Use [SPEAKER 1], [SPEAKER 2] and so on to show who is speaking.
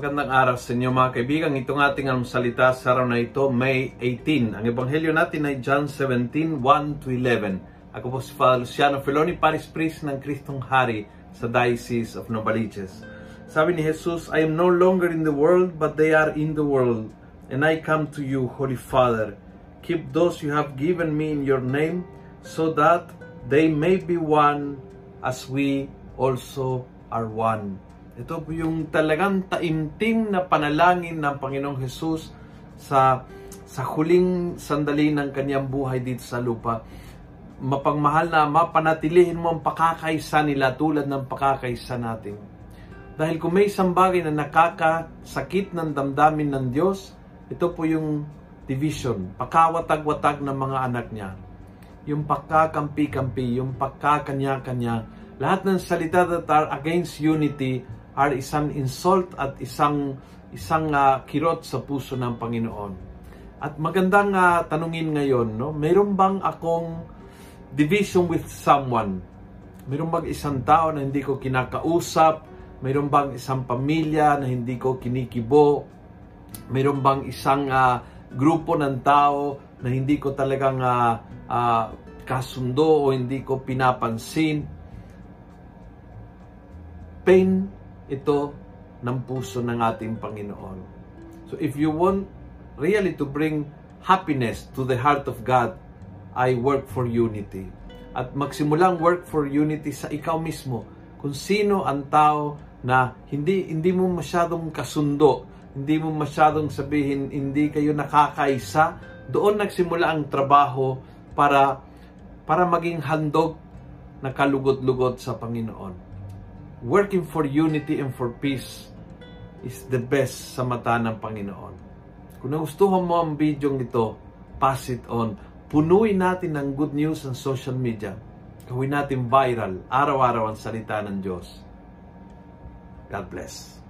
[SPEAKER 1] Magandang araw sa inyo mga kaibigan. Itong ating salita sa araw na ito, May 18. Ang ebanghelyo natin ay John 17, 1 to 11. Ako po si Father Luciano Feloni, Paris Priest ng Kristong Hari sa Diocese of Novaliches. Sabi ni Jesus, I am no longer in the world, but they are in the world. And I come to you, Holy Father. Keep those you have given me in your name, so that they may be one as we also are one. Ito po yung talagang taimtim na panalangin ng Panginoong Jesus sa sa huling sandali ng kanyang buhay dito sa lupa. Mapangmahal na mapanatilihin mo ang pakakaisa nila tulad ng pakakaisa natin. Dahil kung may isang bagay na nakakasakit ng damdamin ng Diyos, ito po yung division, pakawatag-watag ng mga anak niya. Yung pagkakampi-kampi, yung pagkakanya-kanya, lahat ng salita that are against unity are isang insult at isang isang uh, kirot sa puso ng Panginoon. At magandang uh, tanungin ngayon, no? Mayroon bang akong division with someone? Mayroon bang isang tao na hindi ko kinakausap? Mayroon bang isang pamilya na hindi ko kinikibo? Mayroon bang isang uh, grupo ng tao na hindi ko talagang uh, uh, kasundo o hindi ko pinapansin? Pain ito ng puso ng ating Panginoon. So if you want really to bring happiness to the heart of God, I work for unity. At magsimulang work for unity sa ikaw mismo. Kung sino ang tao na hindi hindi mo masyadong kasundo, hindi mo masyadong sabihin hindi kayo nakakaisa, doon nagsimula ang trabaho para para maging handog na kalugot-lugot sa Panginoon working for unity and for peace is the best sa mata ng Panginoon. Kung nagustuhan mo ang video ito, pass it on. Punuin natin ng good news ang social media. Gawin natin viral, araw-araw ang salita ng Diyos. God bless.